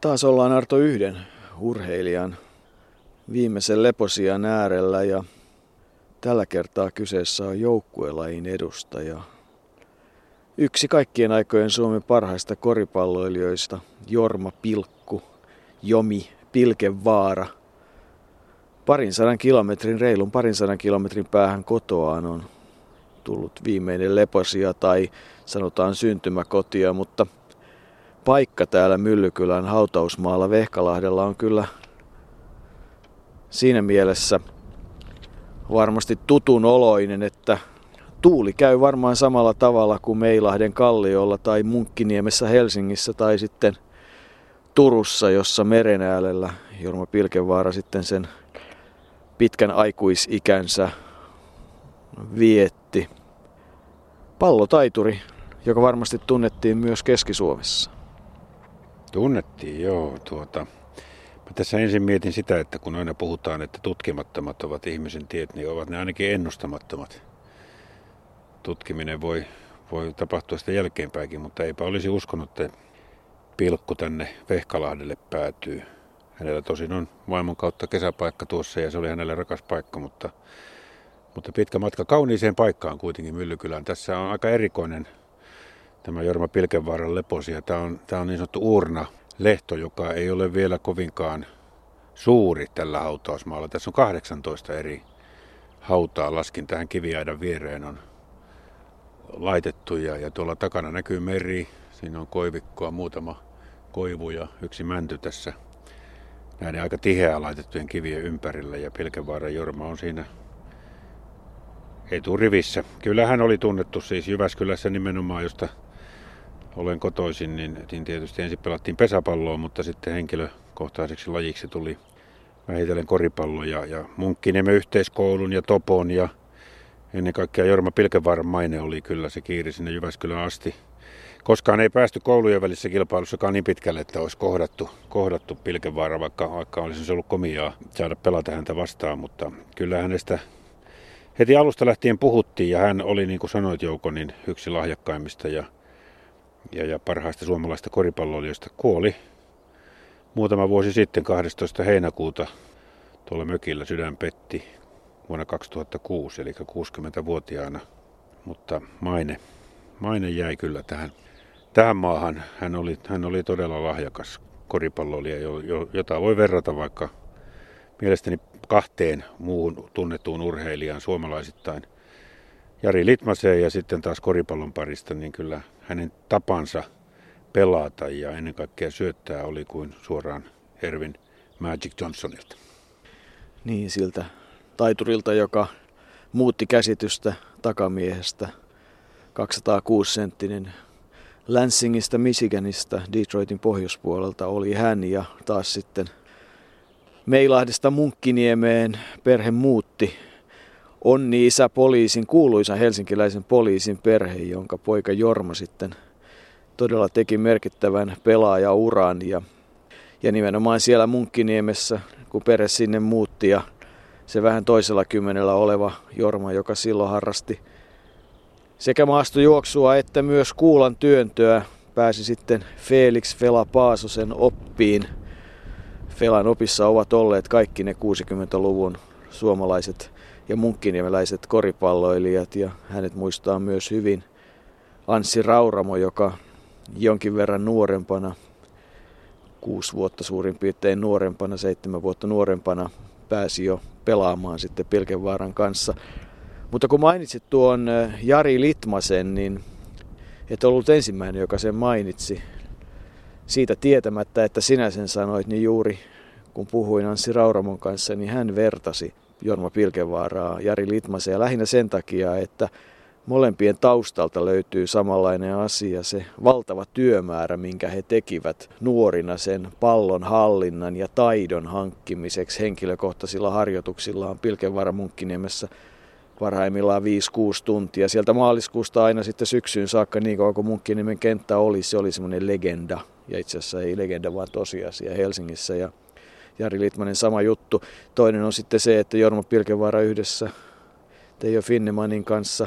Taas ollaan Arto yhden urheilijan viimeisen leposian äärellä ja tällä kertaa kyseessä on joukkuelajin edustaja. Yksi kaikkien aikojen Suomen parhaista koripalloilijoista, Jorma Pilkku, Jomi Pilkevaara. Parin sadan kilometrin, reilun parin sadan kilometrin päähän kotoaan on tullut viimeinen leposia tai sanotaan syntymäkotia, mutta paikka täällä Myllykylän hautausmaalla Vehkalahdella on kyllä siinä mielessä varmasti tutun oloinen, että tuuli käy varmaan samalla tavalla kuin Meilahden kalliolla tai Munkkiniemessä Helsingissä tai sitten Turussa, jossa meren äärellä Jorma Pilkevaara sitten sen pitkän aikuisikänsä vietti. Pallotaituri, joka varmasti tunnettiin myös Keski-Suomessa. Tunnettiin, joo. Tuota, Mä tässä ensin mietin sitä, että kun aina puhutaan, että tutkimattomat ovat ihmisen tiet, niin ovat ne ainakin ennustamattomat. Tutkiminen voi, voi tapahtua sitä jälkeenpäinkin, mutta eipä olisi uskonut, että pilkku tänne Vehkalahdelle päätyy. Hänellä tosin on vaimon kautta kesäpaikka tuossa ja se oli hänelle rakas paikka, mutta, mutta pitkä matka kauniiseen paikkaan kuitenkin Myllykylään. Tässä on aika erikoinen tämä Jorma Pilkenvaaran leposia. Tämä on, tämä on niin sanottu urna lehto, joka ei ole vielä kovinkaan suuri tällä hautausmaalla. Tässä on 18 eri hautaa, laskin tähän kiviaidan viereen on laitettu ja, ja tuolla takana näkyy meri, siinä on koivikkoa, muutama koivu ja yksi mänty tässä näiden aika tiheää laitettujen kivien ympärillä ja Pilkevaaran Jorma on siinä eturivissä. Kyllä hän oli tunnettu siis Jyväskylässä nimenomaan, josta olen kotoisin, niin, niin tietysti ensin pelattiin pesäpalloa, mutta sitten henkilökohtaiseksi lajiksi tuli vähitellen koripallo ja, ja Munkkiniemen yhteiskoulun ja Topon ja ennen kaikkea Jorma Pilkevaaran maine oli kyllä se kiiri sinne Jyväskylään asti. Koskaan ei päästy koulujen välissä kilpailussakaan niin pitkälle, että olisi kohdattu, kohdattu Pilkevaara, vaikka, vaikka olisi ollut komiaa saada pelata häntä vastaan, mutta kyllä hänestä heti alusta lähtien puhuttiin ja hän oli niin kuin sanoit Jouko, niin yksi lahjakkaimmista ja ja, ja parhaista suomalaista koripalloilijoista kuoli muutama vuosi sitten 12. heinäkuuta tuolla mökillä sydän petti vuonna 2006, eli 60-vuotiaana. Mutta maine, maine jäi kyllä tähän, tähän maahan. Hän oli, hän oli todella lahjakas koripalloilija, jota voi verrata vaikka mielestäni kahteen muuhun tunnettuun urheilijaan suomalaisittain. Jari Litmaseen ja sitten taas koripallon parista, niin kyllä hänen tapansa pelata ja ennen kaikkea syöttää oli kuin suoraan Hervin Magic Johnsonilta. Niin, siltä taiturilta, joka muutti käsitystä takamiehestä. 206-senttinen Lansingista, Michiganista, Detroitin pohjoispuolelta oli hän ja taas sitten Meilahdesta Munkkiniemeen perhe muutti Onni isä poliisin, kuuluisa helsinkiläisen poliisin perhe, jonka poika Jorma sitten todella teki merkittävän pelaajauran ja, ja nimenomaan siellä Munkkiniemessä, kun perhe sinne muutti ja se vähän toisella kymmenellä oleva Jorma, joka silloin harrasti sekä maastojuoksua että myös kuulan työntöä, pääsi sitten Felix Fela Paasosen oppiin. Felan opissa ovat olleet kaikki ne 60-luvun suomalaiset ja munkkiniemeläiset koripalloilijat ja hänet muistaa myös hyvin Anssi Rauramo, joka jonkin verran nuorempana, kuusi vuotta suurin piirtein nuorempana, seitsemän vuotta nuorempana pääsi jo pelaamaan sitten Pilkenvaaran kanssa. Mutta kun mainitsit tuon Jari Litmasen, niin et ollut ensimmäinen, joka sen mainitsi. Siitä tietämättä, että sinä sen sanoit, niin juuri kun puhuin Anssi Rauramon kanssa, niin hän vertasi Jorma Pilkevaaraa, Jari Litmasen ja lähinnä sen takia, että molempien taustalta löytyy samanlainen asia, se valtava työmäärä, minkä he tekivät nuorina sen pallon hallinnan ja taidon hankkimiseksi henkilökohtaisilla harjoituksillaan Pilkenvaara Munkkiniemessä parhaimmillaan 5-6 tuntia. Sieltä maaliskuusta aina sitten syksyyn saakka, niin kauan kuin Munkkiniemen kenttä oli, se oli semmoinen legenda. Ja itse asiassa ei legenda, vaan tosiasia Helsingissä. Ja Jari Litmanen sama juttu. Toinen on sitten se, että Jorma Pilkevaara yhdessä Teijo Finnemanin kanssa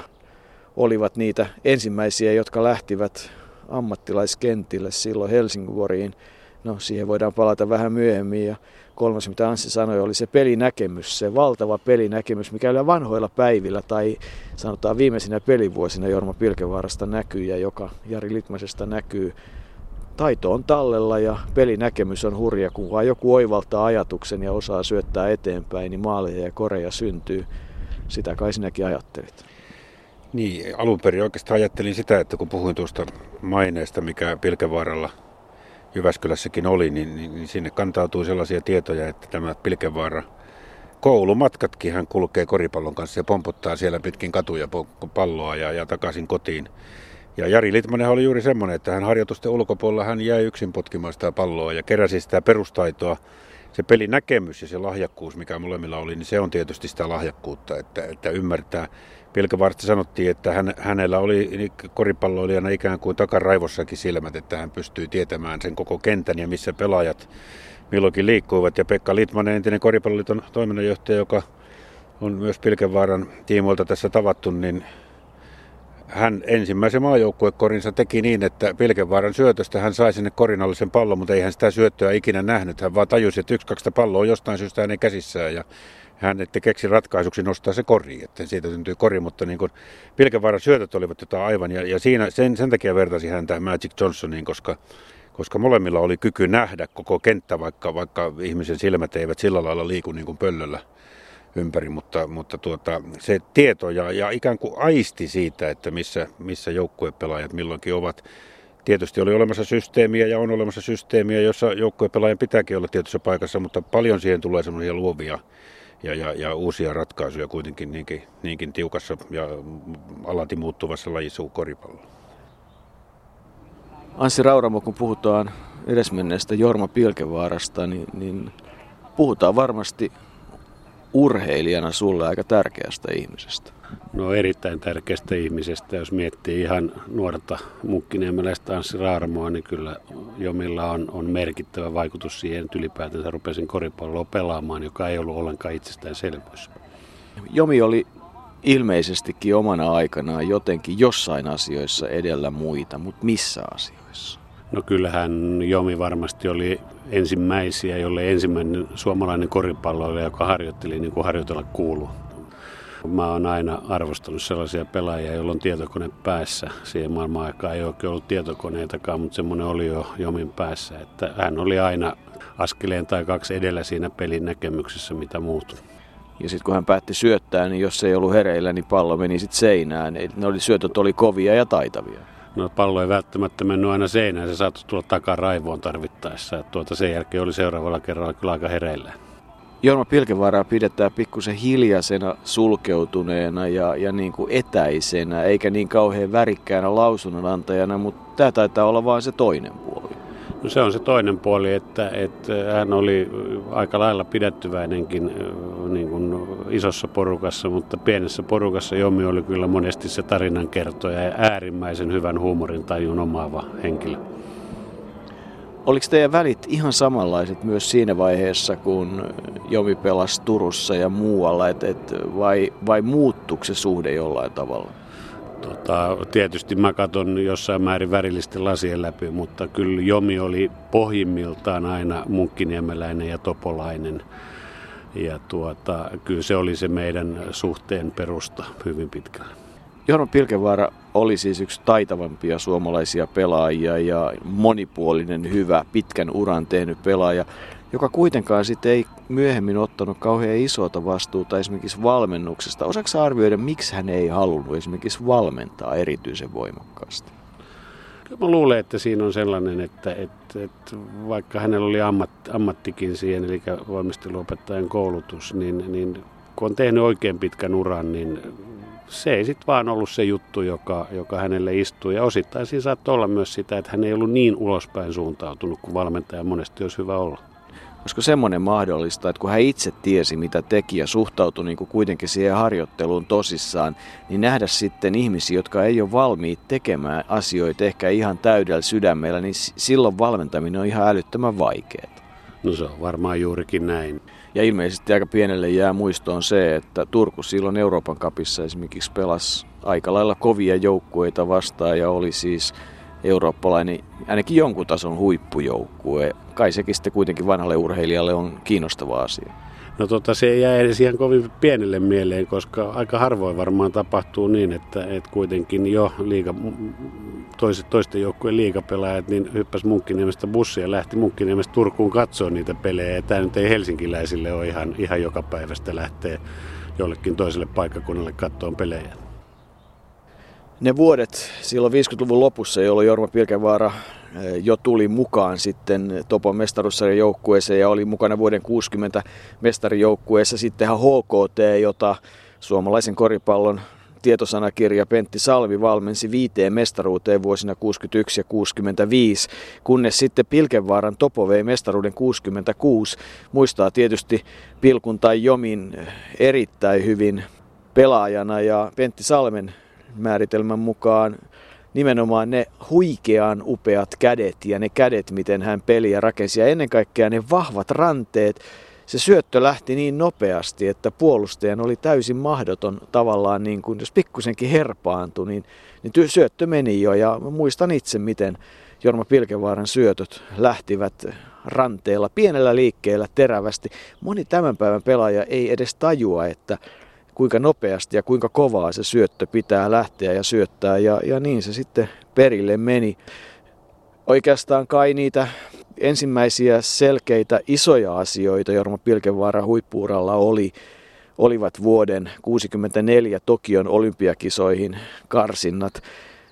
olivat niitä ensimmäisiä, jotka lähtivät ammattilaiskentille silloin Helsingvoriin No siihen voidaan palata vähän myöhemmin ja kolmas, mitä Anssi sanoi, oli se pelinäkemys, se valtava pelinäkemys, mikä yllä vanhoilla päivillä tai sanotaan viimeisinä pelivuosina Jorma Pilkevaarasta näkyy ja joka Jari Litmasesta näkyy. Taito on tallella ja pelinäkemys on hurja, kun vaan joku oivaltaa ajatuksen ja osaa syöttää eteenpäin, niin maaleja ja koreja syntyy. Sitä kai sinäkin ajattelit. Niin, alun perin oikeastaan ajattelin sitä, että kun puhuin tuosta maineesta, mikä Pilkevaaralla Jyväskylässäkin oli, niin, niin, niin sinne kantautui sellaisia tietoja, että tämä Pilkevaara koulumatkatkin hän kulkee koripallon kanssa ja pompottaa siellä pitkin katuja palloa ja, ja takaisin kotiin. Ja Jari Litmanen oli juuri semmoinen, että hän harjoitusten ulkopuolella hän jäi yksin potkimaan sitä palloa ja keräsi sitä perustaitoa. Se pelinäkemys ja se lahjakkuus, mikä molemmilla oli, niin se on tietysti sitä lahjakkuutta, että, että ymmärtää. Pilkevaarasta sanottiin, että hän, hänellä oli koripalloilijana ikään kuin takaraivossakin silmät, että hän pystyi tietämään sen koko kentän ja missä pelaajat milloinkin liikkuivat. Ja Pekka Litmanen, entinen koripalloliiton toiminnanjohtaja, joka on myös Pilkevaaran tiimoilta tässä tavattu, niin hän ensimmäisen maajoukkuekorinsa teki niin, että Pilkevaaran syötöstä hän sai sinne korinallisen pallon, mutta ei hän sitä syöttöä ikinä nähnyt. Hän vaan tajusi, että yksi, kaksi palloa jostain syystä hänen käsissään ja hän että keksi ratkaisuksi nostaa se kori, että siitä syntyy kori, mutta niin kuin Pilkevaaran syötöt olivat jotain aivan, ja, ja siinä, sen, sen takia vertasi hän tähän Magic Johnsoniin, koska, koska molemmilla oli kyky nähdä koko kenttä, vaikka, vaikka ihmisen silmät eivät sillä lailla liiku niin kuin pöllöllä ympäri, mutta, mutta tuota, se tieto ja, ja ikään kuin aisti siitä, että missä, missä joukkuepelaajat milloinkin ovat. Tietysti oli olemassa systeemiä ja on olemassa systeemiä, jossa joukkuepelaajan pitääkin olla tietyssä paikassa, mutta paljon siihen tulee semmoisia luovia ja, ja, ja uusia ratkaisuja kuitenkin niinkin, niinkin tiukassa ja alati muuttuvassa lajissa kuin koripallo. Anssi Rauramo, kun puhutaan edesmenneestä Jorma Pilkevaarasta, niin, niin puhutaan varmasti urheilijana sulle aika tärkeästä ihmisestä? No erittäin tärkeästä ihmisestä. Jos miettii ihan nuorta munkkiniemeläistä Anssi Raarmoa, niin kyllä Jomilla on, on merkittävä vaikutus siihen, että ylipäätänsä rupesin koripalloa pelaamaan, joka ei ollut ollenkaan itsestäänselvyys. Jomi oli ilmeisestikin omana aikanaan jotenkin jossain asioissa edellä muita, mutta missä asioissa? No kyllähän Jomi varmasti oli ensimmäisiä, jolle ensimmäinen suomalainen koripalloilija, joka harjoitteli niin kuin harjoitella kuuluu. Mä oon aina arvostanut sellaisia pelaajia, joilla on tietokone päässä. Siihen maailman aikaan ei oikein ollut tietokoneitakaan, mutta semmoinen oli jo Jomin päässä. Että hän oli aina askeleen tai kaksi edellä siinä pelin näkemyksessä, mitä muut. Ja sitten kun hän päätti syöttää, niin jos ei ollut hereillä, niin pallo meni sitten seinään. Ne oli, syötöt oli kovia ja taitavia no pallo ei välttämättä mennyt aina seinään, se saattoi tulla takaa raivoon tarvittaessa. Et tuota sen jälkeen oli seuraavalla kerralla kyllä aika hereillä. Jorma Pilkevaaraa pidetään pikkusen hiljaisena, sulkeutuneena ja, ja niin kuin etäisenä, eikä niin kauhean värikkäänä lausunnonantajana, mutta tämä taitaa olla vain se toinen puoli. No se on se toinen puoli, että, että hän oli aika lailla pidettyväinenkin niin kuin isossa porukassa, mutta pienessä porukassa Jomi oli kyllä monesti se tarinankertoja ja äärimmäisen hyvän huumorin tajun omaava henkilö. Oliko teidän välit ihan samanlaiset myös siinä vaiheessa, kun Jomi pelasi Turussa ja muualla, et, et, vai, vai muuttuiko se suhde jollain tavalla? Tota, tietysti mä katson jossain määrin värillisten lasien läpi, mutta kyllä Jomi oli pohjimmiltaan aina munkkiniemeläinen ja topolainen. Ja tuota, kyllä se oli se meidän suhteen perusta hyvin pitkälle. Jorma Pilkevaara oli siis yksi taitavampia suomalaisia pelaajia ja monipuolinen, hyvä, pitkän uran tehnyt pelaaja joka kuitenkaan sitten ei myöhemmin ottanut kauhean isoa vastuuta esimerkiksi valmennuksesta. Osaako arvioida, miksi hän ei halunnut esimerkiksi valmentaa erityisen voimakkaasti? Mä luulen, että siinä on sellainen, että, että, että vaikka hänellä oli ammat, ammattikin siihen, eli voimisteluopettajan koulutus, niin, niin kun on tehnyt oikein pitkän uran, niin se ei sitten vaan ollut se juttu, joka, joka hänelle istui. Ja osittain siinä saattoi olla myös sitä, että hän ei ollut niin ulospäin suuntautunut kuin valmentaja monesti olisi hyvä olla. Olisiko semmoinen mahdollista, että kun hän itse tiesi, mitä teki ja suhtautui niin kuin kuitenkin siihen harjoitteluun tosissaan, niin nähdä sitten ihmisiä, jotka ei ole valmiit tekemään asioita ehkä ihan täydellä sydämellä, niin silloin valmentaminen on ihan älyttömän vaikeaa. No se on varmaan juurikin näin. Ja ilmeisesti aika pienelle jää muistoon se, että Turku silloin Euroopan kapissa esimerkiksi pelasi aika lailla kovia joukkueita vastaan ja oli siis eurooppalainen, ainakin jonkun tason huippujoukkue. Kai sekin sitten kuitenkin vanhalle urheilijalle on kiinnostava asia. No tota, se jää edes ihan kovin pienelle mieleen, koska aika harvoin varmaan tapahtuu niin, että, että kuitenkin jo liiga, toiset, toisten joukkueen liigapelaajat niin hyppäs Munkkiniemestä bussia ja lähti Munkkiniemestä Turkuun katsoa niitä pelejä. Ja tämä nyt ei helsinkiläisille ole ihan, ihan joka päivästä lähteä jollekin toiselle paikkakunnalle katsoa pelejä. Ne vuodet silloin 50-luvun lopussa, jolloin Jorma Pilkevaara Eh, jo tuli mukaan sitten Topon mestaruussarjan joukkueeseen ja oli mukana vuoden 60 mestarijoukkueessa. Sittenhän HKT, jota suomalaisen koripallon tietosanakirja Pentti Salvi valmensi viiteen mestaruuteen vuosina 61 ja 65, kunnes sitten Pilkenvaaran Topo vei mestaruuden 66. Muistaa tietysti Pilkun tai Jomin erittäin hyvin pelaajana ja Pentti Salmen määritelmän mukaan nimenomaan ne huikean upeat kädet ja ne kädet, miten hän peliä rakensi ja ennen kaikkea ne vahvat ranteet. Se syöttö lähti niin nopeasti, että puolustajan oli täysin mahdoton tavallaan, niin kuin, jos pikkusenkin herpaantui, niin, niin syöttö meni jo. Ja muistan itse, miten Jorma Pilkevaaran syötöt lähtivät ranteella, pienellä liikkeellä, terävästi. Moni tämän päivän pelaaja ei edes tajua, että kuinka nopeasti ja kuinka kovaa se syöttö pitää lähteä ja syöttää ja, ja niin se sitten perille meni. Oikeastaan kai niitä ensimmäisiä selkeitä isoja asioita Jorma Pilkevaara huippuuralla oli, olivat vuoden 1964 Tokion olympiakisoihin karsinnat.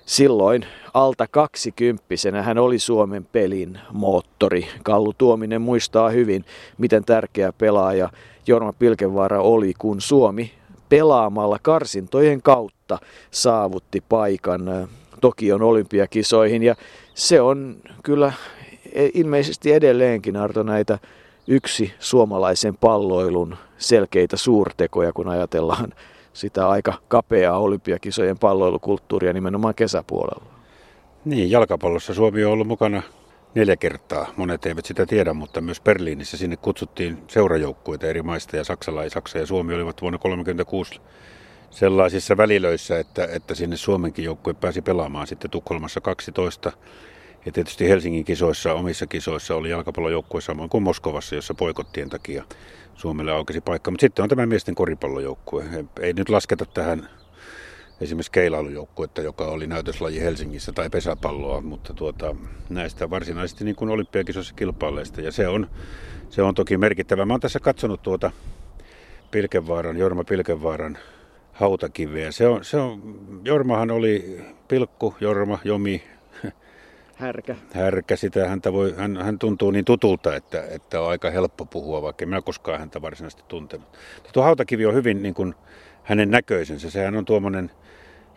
Silloin alta kaksikymppisenä hän oli Suomen pelin moottori. Kallu Tuominen muistaa hyvin, miten tärkeä pelaaja Jorma Pilkevaara oli, kun Suomi pelaamalla karsintojen kautta saavutti paikan Tokion olympiakisoihin. Ja se on kyllä e, ilmeisesti edelleenkin Arto näitä yksi suomalaisen palloilun selkeitä suurtekoja, kun ajatellaan sitä aika kapeaa olympiakisojen palloilukulttuuria nimenomaan kesäpuolella. Niin, jalkapallossa Suomi on ollut mukana neljä kertaa. Monet eivät sitä tiedä, mutta myös Berliinissä sinne kutsuttiin seurajoukkueita eri maista ja Saksala ja Saksa ja Suomi olivat vuonna 1936 sellaisissa välilöissä, että, että sinne Suomenkin joukkue pääsi pelaamaan sitten Tukholmassa 12. Ja tietysti Helsingin kisoissa, omissa kisoissa oli jalkapallojoukkue samoin kuin Moskovassa, jossa poikottien takia Suomelle aukesi paikka. Mutta sitten on tämä miesten koripallojoukkue. Ei nyt lasketa tähän esimerkiksi keilailujoukkuetta, joka oli näytöslaji Helsingissä, tai pesäpalloa, mutta tuota, näistä varsinaisesti niin kuin olympiakisoissa kilpailleista. Ja se on, se on toki merkittävä. Mä oon tässä katsonut tuota Pilkenvaaran, Jorma Pilkenvaaran hautakiveä. Se on, se on, Jormahan oli Pilkku, Jorma, Jomi, Härkä. Härkä, sitä häntä voi, hän, hän tuntuu niin tutulta, että, että on aika helppo puhua, vaikka minä koskaan häntä varsinaisesti tuntenut. Tuo hautakivi on hyvin niin kuin hänen näköisensä. Sehän on tuommoinen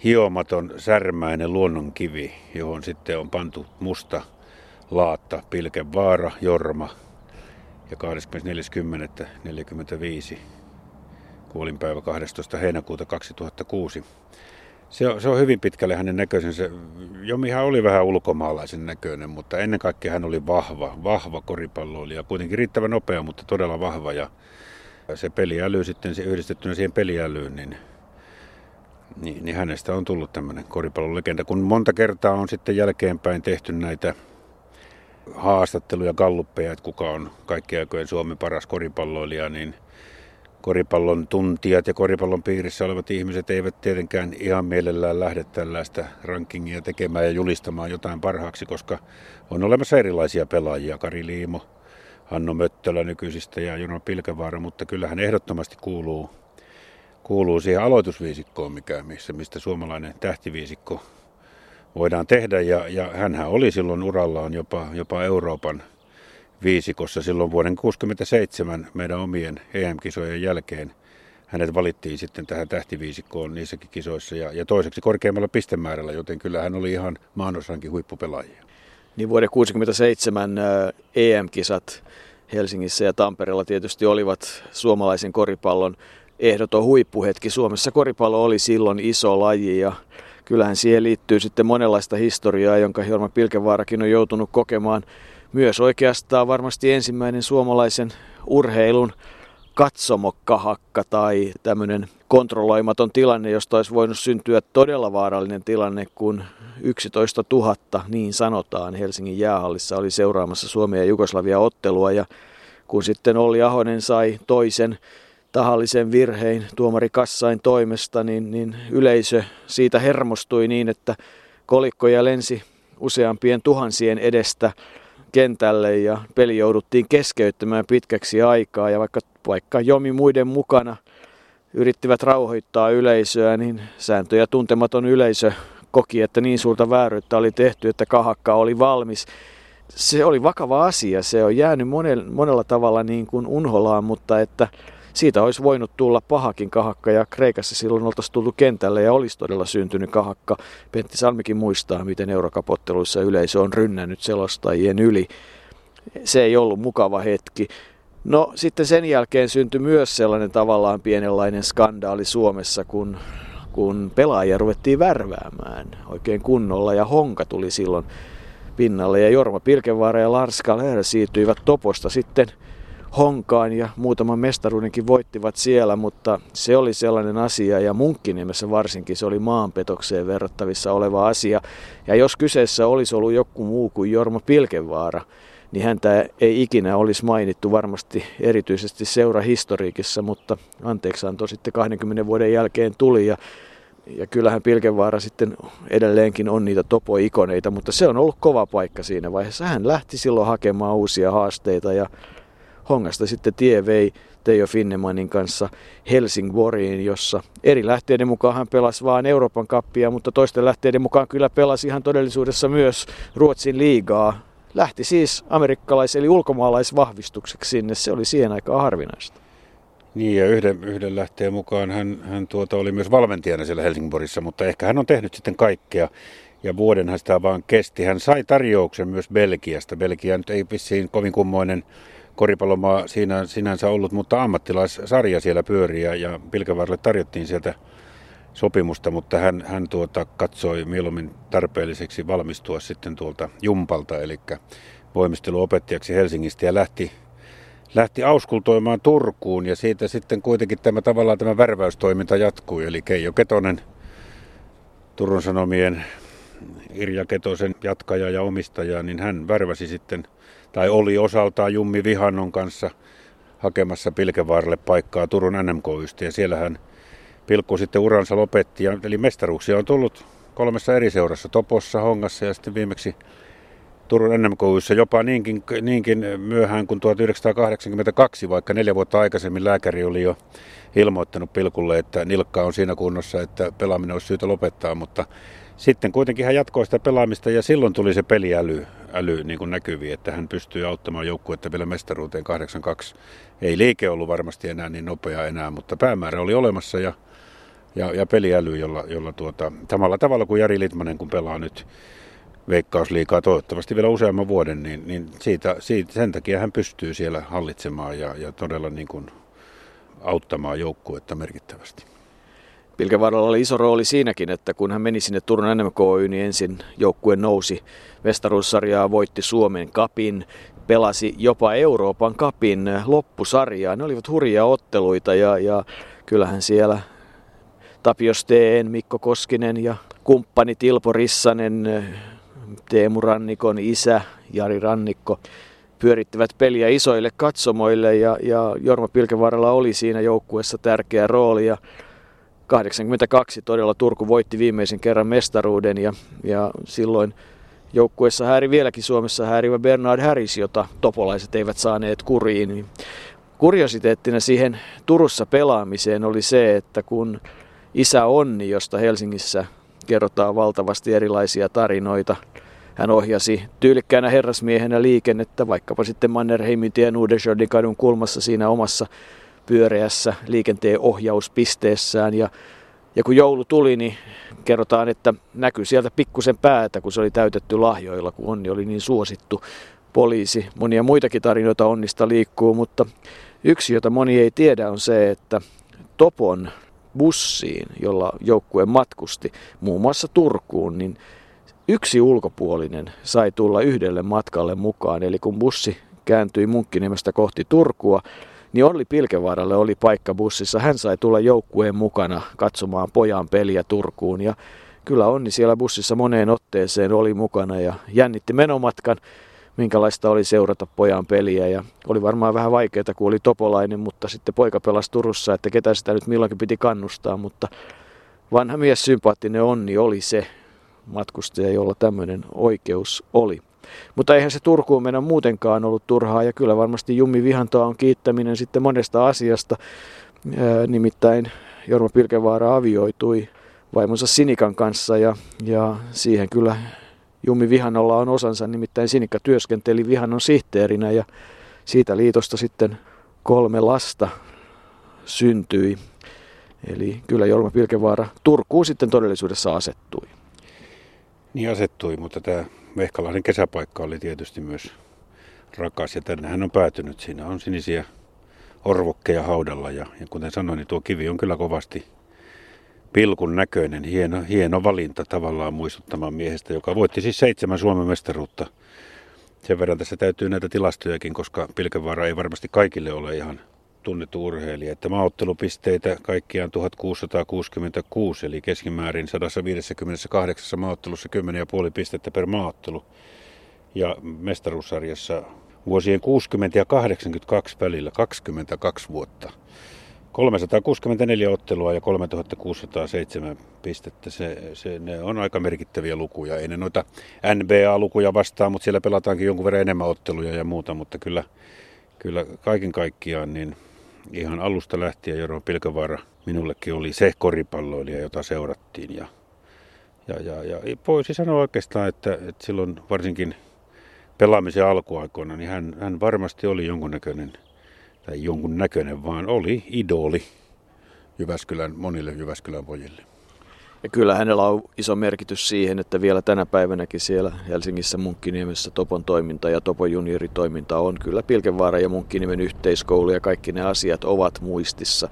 hiomaton särmäinen luonnonkivi, johon sitten on pantu musta laatta, pilkevaara, jorma ja 24.10.45 kuolinpäivä 12. heinäkuuta 2006. Se on, se on hyvin pitkälle hänen näköisensä. Jomihan oli vähän ulkomaalaisen näköinen, mutta ennen kaikkea hän oli vahva, vahva koripalloilija. Kuitenkin riittävän nopea, mutta todella vahva. Ja se peliäly sitten se yhdistettynä siihen peliälyyn, niin niin, niin hänestä on tullut tämmöinen koripallolegenda. Kun monta kertaa on sitten jälkeenpäin tehty näitä haastatteluja, galluppeja, että kuka on kaikkien aikojen Suomen paras koripalloilija, niin koripallon tuntijat ja koripallon piirissä olevat ihmiset eivät tietenkään ihan mielellään lähde tällaista rankingia tekemään ja julistamaan jotain parhaaksi, koska on olemassa erilaisia pelaajia, Kari Liimo, Hanno Möttölä nykyisistä ja Juno Pilkevaara, mutta kyllähän ehdottomasti kuuluu kuuluu siihen aloitusviisikkoon, mikä, missä, mistä suomalainen tähtiviisikko voidaan tehdä. Ja, ja hänhän oli silloin urallaan jopa, jopa Euroopan viisikossa silloin vuoden 1967 meidän omien EM-kisojen jälkeen. Hänet valittiin sitten tähän tähtiviisikkoon niissäkin kisoissa ja, ja toiseksi korkeammalla pistemäärällä, joten kyllä hän oli ihan maanosankin huippupelaajia. Niin vuoden 1967 EM-kisat Helsingissä ja Tampereella tietysti olivat suomalaisen koripallon ehdoton huippuhetki. Suomessa koripallo oli silloin iso laji ja kyllähän siihen liittyy sitten monenlaista historiaa, jonka Jorma Pilkevaarakin on joutunut kokemaan. Myös oikeastaan varmasti ensimmäinen suomalaisen urheilun katsomokkahakka tai tämmöinen kontrolloimaton tilanne, josta olisi voinut syntyä todella vaarallinen tilanne, kun 11 000, niin sanotaan, Helsingin jäähallissa oli seuraamassa Suomea ja Jugoslavia ottelua ja kun sitten Olli Ahonen sai toisen tahallisen virhein tuomari Kassain toimesta, niin, niin yleisö siitä hermostui niin, että kolikkoja lensi useampien tuhansien edestä kentälle ja peli jouduttiin keskeyttämään pitkäksi aikaa ja vaikka, vaikka Jomi muiden mukana yrittivät rauhoittaa yleisöä, niin sääntöjä tuntematon yleisö koki, että niin suurta vääryyttä oli tehty, että kahakka oli valmis. Se oli vakava asia, se on jäänyt monella, monella tavalla niin kuin unholaan, mutta että siitä olisi voinut tulla pahakin kahakka ja Kreikassa silloin oltaisiin tullut kentälle ja olisi todella syntynyt kahakka. Pentti Salmikin muistaa, miten eurokapotteluissa yleisö on rynnännyt selostajien yli. Se ei ollut mukava hetki. No sitten sen jälkeen syntyi myös sellainen tavallaan pienenlainen skandaali Suomessa, kun, kun pelaajia ruvettiin värväämään oikein kunnolla ja Honka tuli silloin pinnalle ja Jorma Pilkevaara ja Lars Kaler siirtyivät Toposta sitten – Honkaan ja muutaman mestaruudenkin voittivat siellä, mutta se oli sellainen asia ja Munkkiniemessä varsinkin se oli maanpetokseen verrattavissa oleva asia. Ja jos kyseessä olisi ollut joku muu kuin Jorma Pilkevaara, niin häntä ei ikinä olisi mainittu varmasti erityisesti seurahistoriikissa, mutta anteeksianto sitten 20 vuoden jälkeen tuli ja ja kyllähän Pilkevaara sitten edelleenkin on niitä topoikoneita, mutta se on ollut kova paikka siinä vaiheessa. Hän lähti silloin hakemaan uusia haasteita ja Hongasta sitten tie vei Teijo Finnemanin kanssa Helsingborgiin, jossa eri lähteiden mukaan hän pelasi vain Euroopan kappia, mutta toisten lähteiden mukaan kyllä pelasi ihan todellisuudessa myös Ruotsin liigaa. Lähti siis amerikkalais- eli ulkomaalaisvahvistukseksi sinne, se oli siihen aikaan harvinaista. Niin ja yhden, yhden lähteen mukaan hän, hän tuota oli myös valmentajana siellä Helsingborissa, mutta ehkä hän on tehnyt sitten kaikkea ja vuodenhan sitä vaan kesti. Hän sai tarjouksen myös Belgiasta. Belgia nyt ei vissiin kovin kummoinen koripallomaa siinä sinänsä ollut, mutta ammattilaissarja siellä pyörii ja, Pilkävaaralle tarjottiin sieltä sopimusta, mutta hän, hän tuota, katsoi mieluummin tarpeelliseksi valmistua sitten tuolta Jumpalta, eli voimisteluopettajaksi Helsingistä ja lähti, lähti auskultoimaan Turkuun ja siitä sitten kuitenkin tämä tavallaan tämä värväystoiminta jatkui, eli Keijo Ketonen Turun Sanomien Irja Ketosen jatkaja ja omistaja, niin hän värväsi sitten tai oli osaltaan Jummi Vihannon kanssa hakemassa Pilkevaaralle paikkaa Turun NMKYstä ja siellä hän Pilkku sitten uransa lopetti. Ja, eli mestaruuksia on tullut kolmessa eri seurassa, Topossa, Hongassa ja sitten viimeksi Turun NMKYssä jopa niinkin, niinkin myöhään kuin 1982, vaikka neljä vuotta aikaisemmin lääkäri oli jo ilmoittanut Pilkulle, että nilkka on siinä kunnossa, että pelaaminen olisi syytä lopettaa, mutta sitten kuitenkin hän jatkoi sitä pelaamista ja silloin tuli se peliäly äly niin kuin näkyviin, että hän pystyy auttamaan joukkuetta vielä mestaruuteen 82. Ei liike ollut varmasti enää niin nopea enää, mutta päämäärä oli olemassa ja, ja, ja peliäly, jolla, jolla tuota, samalla tavalla kuin Jari Litmanen, kun pelaa nyt veikkausliikaa toivottavasti vielä useamman vuoden, niin, niin siitä, siitä, sen takia hän pystyy siellä hallitsemaan ja, ja todella niin kuin auttamaan joukkuetta merkittävästi. Pilkevaaralla oli iso rooli siinäkin, että kun hän meni sinne Turun NMKY, niin ensin joukkue nousi mestaruussarjaa, voitti Suomen kapin, pelasi jopa Euroopan kapin loppusarjaa. Ne olivat hurjia otteluita ja, ja kyllähän siellä Tapio Steen, Mikko Koskinen ja kumppani Tilpo Rissanen, Teemu Rannikon isä Jari Rannikko pyörittivät peliä isoille katsomoille ja, ja Jorma Pilkevaaralla oli siinä joukkueessa tärkeä rooli. Ja 82 todella Turku voitti viimeisen kerran mestaruuden ja, ja silloin joukkueessa häiri vieläkin Suomessa häirivä Bernard Harris, jota topolaiset eivät saaneet kuriin. Kuriositeettina siihen Turussa pelaamiseen oli se, että kun isä Onni, josta Helsingissä kerrotaan valtavasti erilaisia tarinoita, hän ohjasi tyylikkäänä herrasmiehenä liikennettä vaikkapa sitten Mannerheimin tien kadun kulmassa siinä omassa pyöreässä liikenteen ohjauspisteessään. Ja, ja kun joulu tuli, niin kerrotaan, että näkyi sieltä pikkusen päätä, kun se oli täytetty lahjoilla, kun Onni oli niin suosittu poliisi. Monia muitakin tarinoita Onnista liikkuu, mutta yksi, jota moni ei tiedä, on se, että Topon bussiin, jolla joukkue matkusti muun muassa Turkuun, niin yksi ulkopuolinen sai tulla yhdelle matkalle mukaan. Eli kun bussi kääntyi Munkkiniemestä kohti Turkua, niin Olli Pilkevaaralle oli paikka bussissa. Hän sai tulla joukkueen mukana katsomaan pojan peliä Turkuun ja kyllä Onni siellä bussissa moneen otteeseen oli mukana ja jännitti menomatkan, minkälaista oli seurata pojan peliä ja oli varmaan vähän vaikeaa, kun oli topolainen, mutta sitten poika pelasi Turussa, että ketä sitä nyt milloinkin piti kannustaa, mutta vanha mies sympaattinen Onni oli se matkustaja, jolla tämmöinen oikeus oli. Mutta eihän se Turkuun mennä muutenkaan ollut turhaa ja kyllä varmasti Jummi Vihantoa on kiittäminen sitten monesta asiasta. Nimittäin Jorma Pilkevaara avioitui vaimonsa Sinikan kanssa ja, ja siihen kyllä Jummi Vihanolla on osansa, nimittäin Sinikka työskenteli Vihanon sihteerinä ja siitä liitosta sitten kolme lasta syntyi. Eli kyllä Jorma Pilkevaara Turkuun sitten todellisuudessa asettui. Niin asettui, mutta tämä Vehkalahden kesäpaikka oli tietysti myös rakas ja tänne hän on päätynyt. Siinä on sinisiä orvokkeja haudalla ja, ja kuten sanoin, niin tuo kivi on kyllä kovasti pilkun näköinen. Hieno, hieno valinta tavallaan muistuttamaan miehestä, joka voitti siis seitsemän Suomen mestaruutta. Sen verran tässä täytyy näitä tilastojakin, koska Pilkevaara ei varmasti kaikille ole ihan tunnettu urheilija. Että maaottelupisteitä kaikkiaan 1666, eli keskimäärin 158 maaottelussa 10,5 pistettä per maaottelu. Ja mestaruussarjassa vuosien 60 ja 82 välillä 22 vuotta. 364 ottelua ja 3607 pistettä, se, se, ne on aika merkittäviä lukuja. Ei ne noita NBA-lukuja vastaa, mutta siellä pelataankin jonkun verran enemmän otteluja ja muuta, mutta kyllä, kyllä kaiken kaikkiaan niin ihan alusta lähtien Jorma Pilkävaara minullekin oli se koripalloilija, jota seurattiin. Ja, ja, ja, ja voisi sanoa oikeastaan, että, että silloin varsinkin pelaamisen alkuaikoina, niin hän, hän varmasti oli jonkunnäköinen, tai jonkun näköinen, vaan oli idoli Jyväskylän, monille Jyväskylän pojille. Ja kyllä hänellä on iso merkitys siihen, että vielä tänä päivänäkin siellä Helsingissä Munkkiniemessä Topon toiminta ja Topon junioritoiminta on kyllä Pilkenvaara ja Munkkiniemen yhteiskoulu ja kaikki ne asiat ovat muistissa.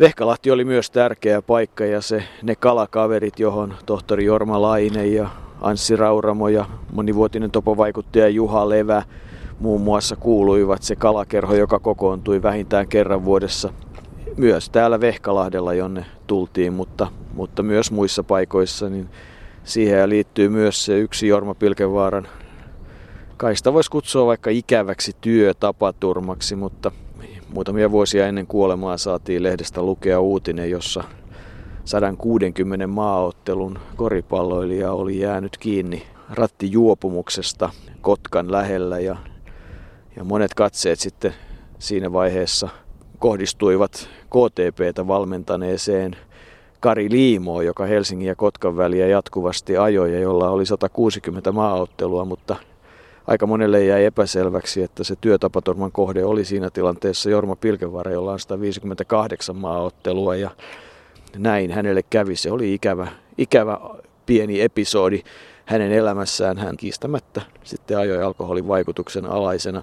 Vehkalahti oli myös tärkeä paikka ja se, ne kalakaverit, johon tohtori Jorma Laine ja Anssi Rauramo ja monivuotinen topovaikuttaja Juha Levä muun muassa kuuluivat se kalakerho, joka kokoontui vähintään kerran vuodessa myös täällä Vehkalahdella, jonne tultiin, mutta, mutta myös muissa paikoissa, niin siihen liittyy myös se yksi Jorma Pilkevaaran, kai sitä voisi kutsua vaikka ikäväksi työtapaturmaksi, mutta muutamia vuosia ennen kuolemaa saatiin lehdestä lukea uutinen, jossa 160 maaottelun koripalloilija oli jäänyt kiinni rattijuopumuksesta Kotkan lähellä ja, ja monet katseet sitten siinä vaiheessa – kohdistuivat KTPtä valmentaneeseen Kari Liimoon, joka Helsingin ja Kotkan väliä jatkuvasti ajoi ja jolla oli 160 maaottelua, mutta aika monelle jäi epäselväksi, että se työtapaturman kohde oli siinä tilanteessa Jorma Pilkevaara, jolla on 158 maaottelua ja näin hänelle kävi. Se oli ikävä, ikävä pieni episodi hänen elämässään. Hän kiistämättä sitten ajoi alkoholin vaikutuksen alaisena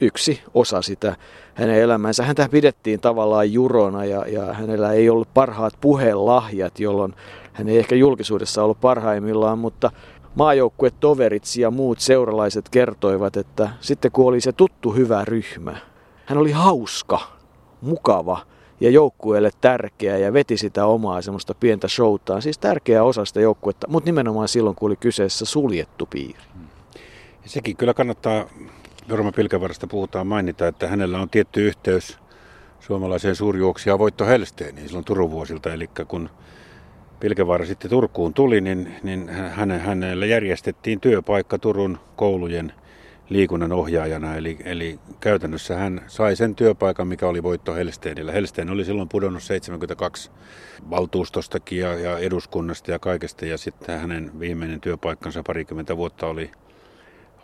yksi osa sitä hänen elämänsä. Häntä pidettiin tavallaan jurona ja, ja hänellä ei ollut parhaat puhelahjat, jolloin hän ei ehkä julkisuudessa ollut parhaimmillaan, mutta toverit ja muut seuralaiset kertoivat, että sitten kun oli se tuttu hyvä ryhmä, hän oli hauska, mukava ja joukkueelle tärkeä ja veti sitä omaa semmoista pientä showtaan. Siis tärkeä osa sitä joukkuetta, mutta nimenomaan silloin, kun oli kyseessä suljettu piiri. Sekin kyllä kannattaa Jorma Pilkävarasta puhutaan mainita, että hänellä on tietty yhteys suomalaiseen suurjuoksijaan Voitto Helsteeniin silloin Turun vuosilta. Eli kun Pilkevaara sitten Turkuun tuli, niin, niin häne, hänelle järjestettiin työpaikka Turun koulujen liikunnan ohjaajana. Eli, eli käytännössä hän sai sen työpaikan, mikä oli Voitto Helsteenillä. Helsteen oli silloin pudonnut 72 valtuustostakin ja, ja eduskunnasta ja kaikesta. Ja sitten hänen viimeinen työpaikkansa parikymmentä vuotta oli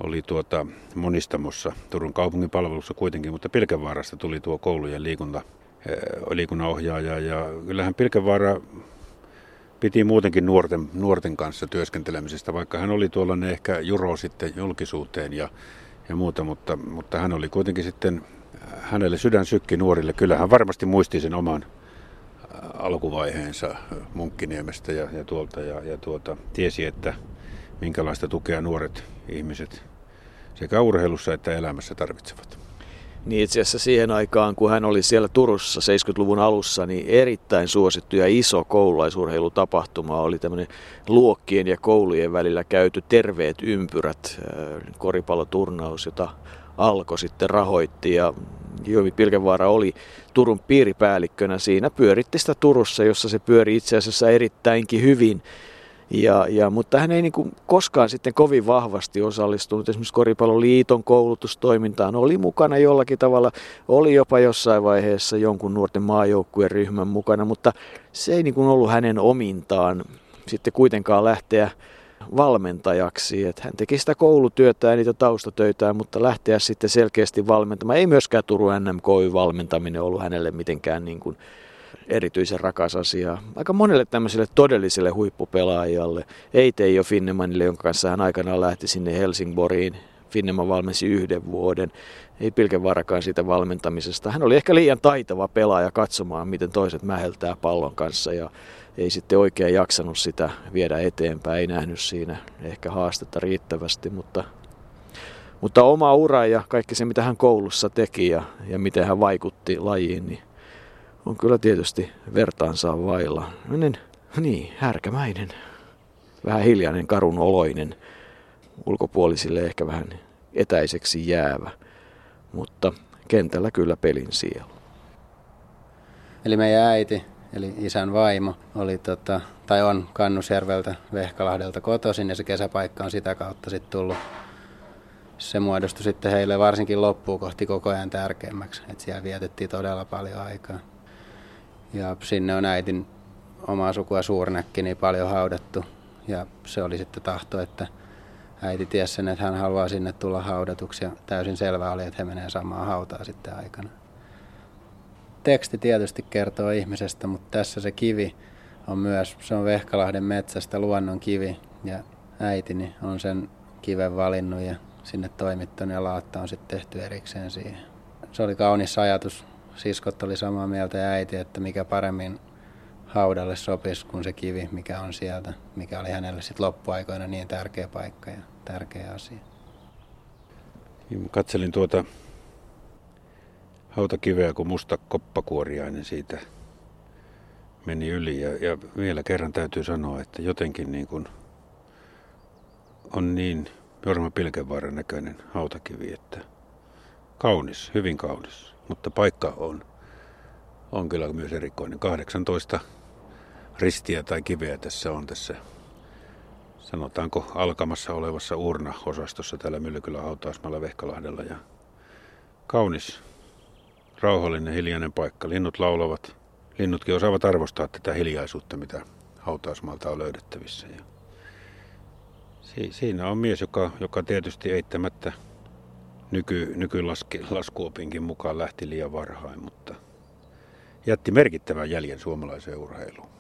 oli tuota monistamossa Turun kaupungin palvelussa kuitenkin, mutta Pilkevaarasta tuli tuo koulujen liikunta, eh, liikunnanohjaaja ja kyllähän Pilkevaara piti muutenkin nuorten, nuorten kanssa työskentelemisestä, vaikka hän oli tuollainen ehkä juro sitten julkisuuteen ja, ja muuta, mutta, mutta hän oli kuitenkin sitten, hänelle sydän sykki nuorille. Kyllä hän varmasti muisti sen oman alkuvaiheensa Munkkiniemestä ja, ja tuolta ja, ja tuota, tiesi, että minkälaista tukea nuoret ihmiset sekä urheilussa että elämässä tarvitsevat. niin itse asiassa siihen aikaan, kun hän oli siellä Turussa 70-luvun alussa, niin erittäin suosittu ja iso koululaisurheilutapahtuma oli tämmöinen luokkien ja koulujen välillä käyty terveet ympyrät koripalloturnaus, jota Alko sitten rahoitti ja Joimi Pilkevaara oli Turun piiripäällikkönä siinä. Pyöritti sitä Turussa, jossa se pyöri itse asiassa erittäinkin hyvin. Ja, ja, mutta hän ei niin kuin koskaan sitten kovin vahvasti osallistunut esimerkiksi Koripalloliiton koulutustoimintaan. Oli mukana jollakin tavalla, oli jopa jossain vaiheessa jonkun nuorten maajoukkueen ryhmän mukana, mutta se ei niin kuin ollut hänen omintaan sitten kuitenkaan lähteä valmentajaksi. Että hän teki sitä koulutyötä ja niitä taustatöitä, mutta lähteä sitten selkeästi valmentamaan. Ei myöskään Turun NMK-valmentaminen ollut hänelle mitenkään niin kuin erityisen rakas asia. Aika monelle tämmöiselle todelliselle huippupelaajalle, ei Teijo Finnemanille, jonka kanssa hän aikanaan lähti sinne Helsingborgiin. Finneman valmensi yhden vuoden, ei Pilkenvarakaan siitä valmentamisesta. Hän oli ehkä liian taitava pelaaja katsomaan, miten toiset mäheltää pallon kanssa ja ei sitten oikein jaksanut sitä viedä eteenpäin, ei nähnyt siinä ehkä haastetta riittävästi, mutta, mutta oma ura ja kaikki se, mitä hän koulussa teki ja, ja miten hän vaikutti lajiin, niin on kyllä tietysti vertaansa vailla. Menen, niin, härkämäinen, vähän hiljainen, karun oloinen, ulkopuolisille ehkä vähän etäiseksi jäävä, mutta kentällä kyllä pelin sielu. Eli meidän äiti, eli isän vaimo, oli tota, tai on Kannusjärveltä Vehkalahdelta kotoisin ja se kesäpaikka on sitä kautta sitten tullut se muodostui sitten heille varsinkin loppuun kohti koko ajan tärkeämmäksi, että siellä vietettiin todella paljon aikaa. Ja sinne on äitin omaa sukua Suurnäkki niin paljon haudattu. Ja se oli sitten tahto, että äiti tiesi sen, että hän haluaa sinne tulla haudatuksi. Ja täysin selvää oli, että he menee samaan hautaa sitten aikana. Teksti tietysti kertoo ihmisestä, mutta tässä se kivi on myös, se on Vehkalahden metsästä luonnon kivi. Ja äitini on sen kiven valinnut ja sinne toimittanut ja laatta on sitten tehty erikseen siihen. Se oli kaunis ajatus siskot oli samaa mieltä ja äiti, että mikä paremmin haudalle sopisi kuin se kivi, mikä on sieltä, mikä oli hänelle sitten loppuaikoina niin tärkeä paikka ja tärkeä asia. Katselin tuota hautakiveä, kun musta koppakuoriainen siitä meni yli. Ja, ja vielä kerran täytyy sanoa, että jotenkin niin kuin on niin Jorma Pilkenvaaran näköinen hautakivi, että kaunis, hyvin kaunis mutta paikka on, on kyllä myös erikoinen. 18 ristiä tai kiveä tässä on tässä, sanotaanko alkamassa olevassa urna-osastossa täällä Myllykylän hautausmaalla Vehkalahdella. Ja kaunis, rauhallinen, hiljainen paikka. Linnut laulavat. Linnutkin osaavat arvostaa tätä hiljaisuutta, mitä hautausmaalta on löydettävissä. Ja siinä on mies, joka, joka tietysti eittämättä nyky, nykylaskuopinkin mukaan lähti liian varhain, mutta jätti merkittävän jäljen suomalaiseen urheiluun.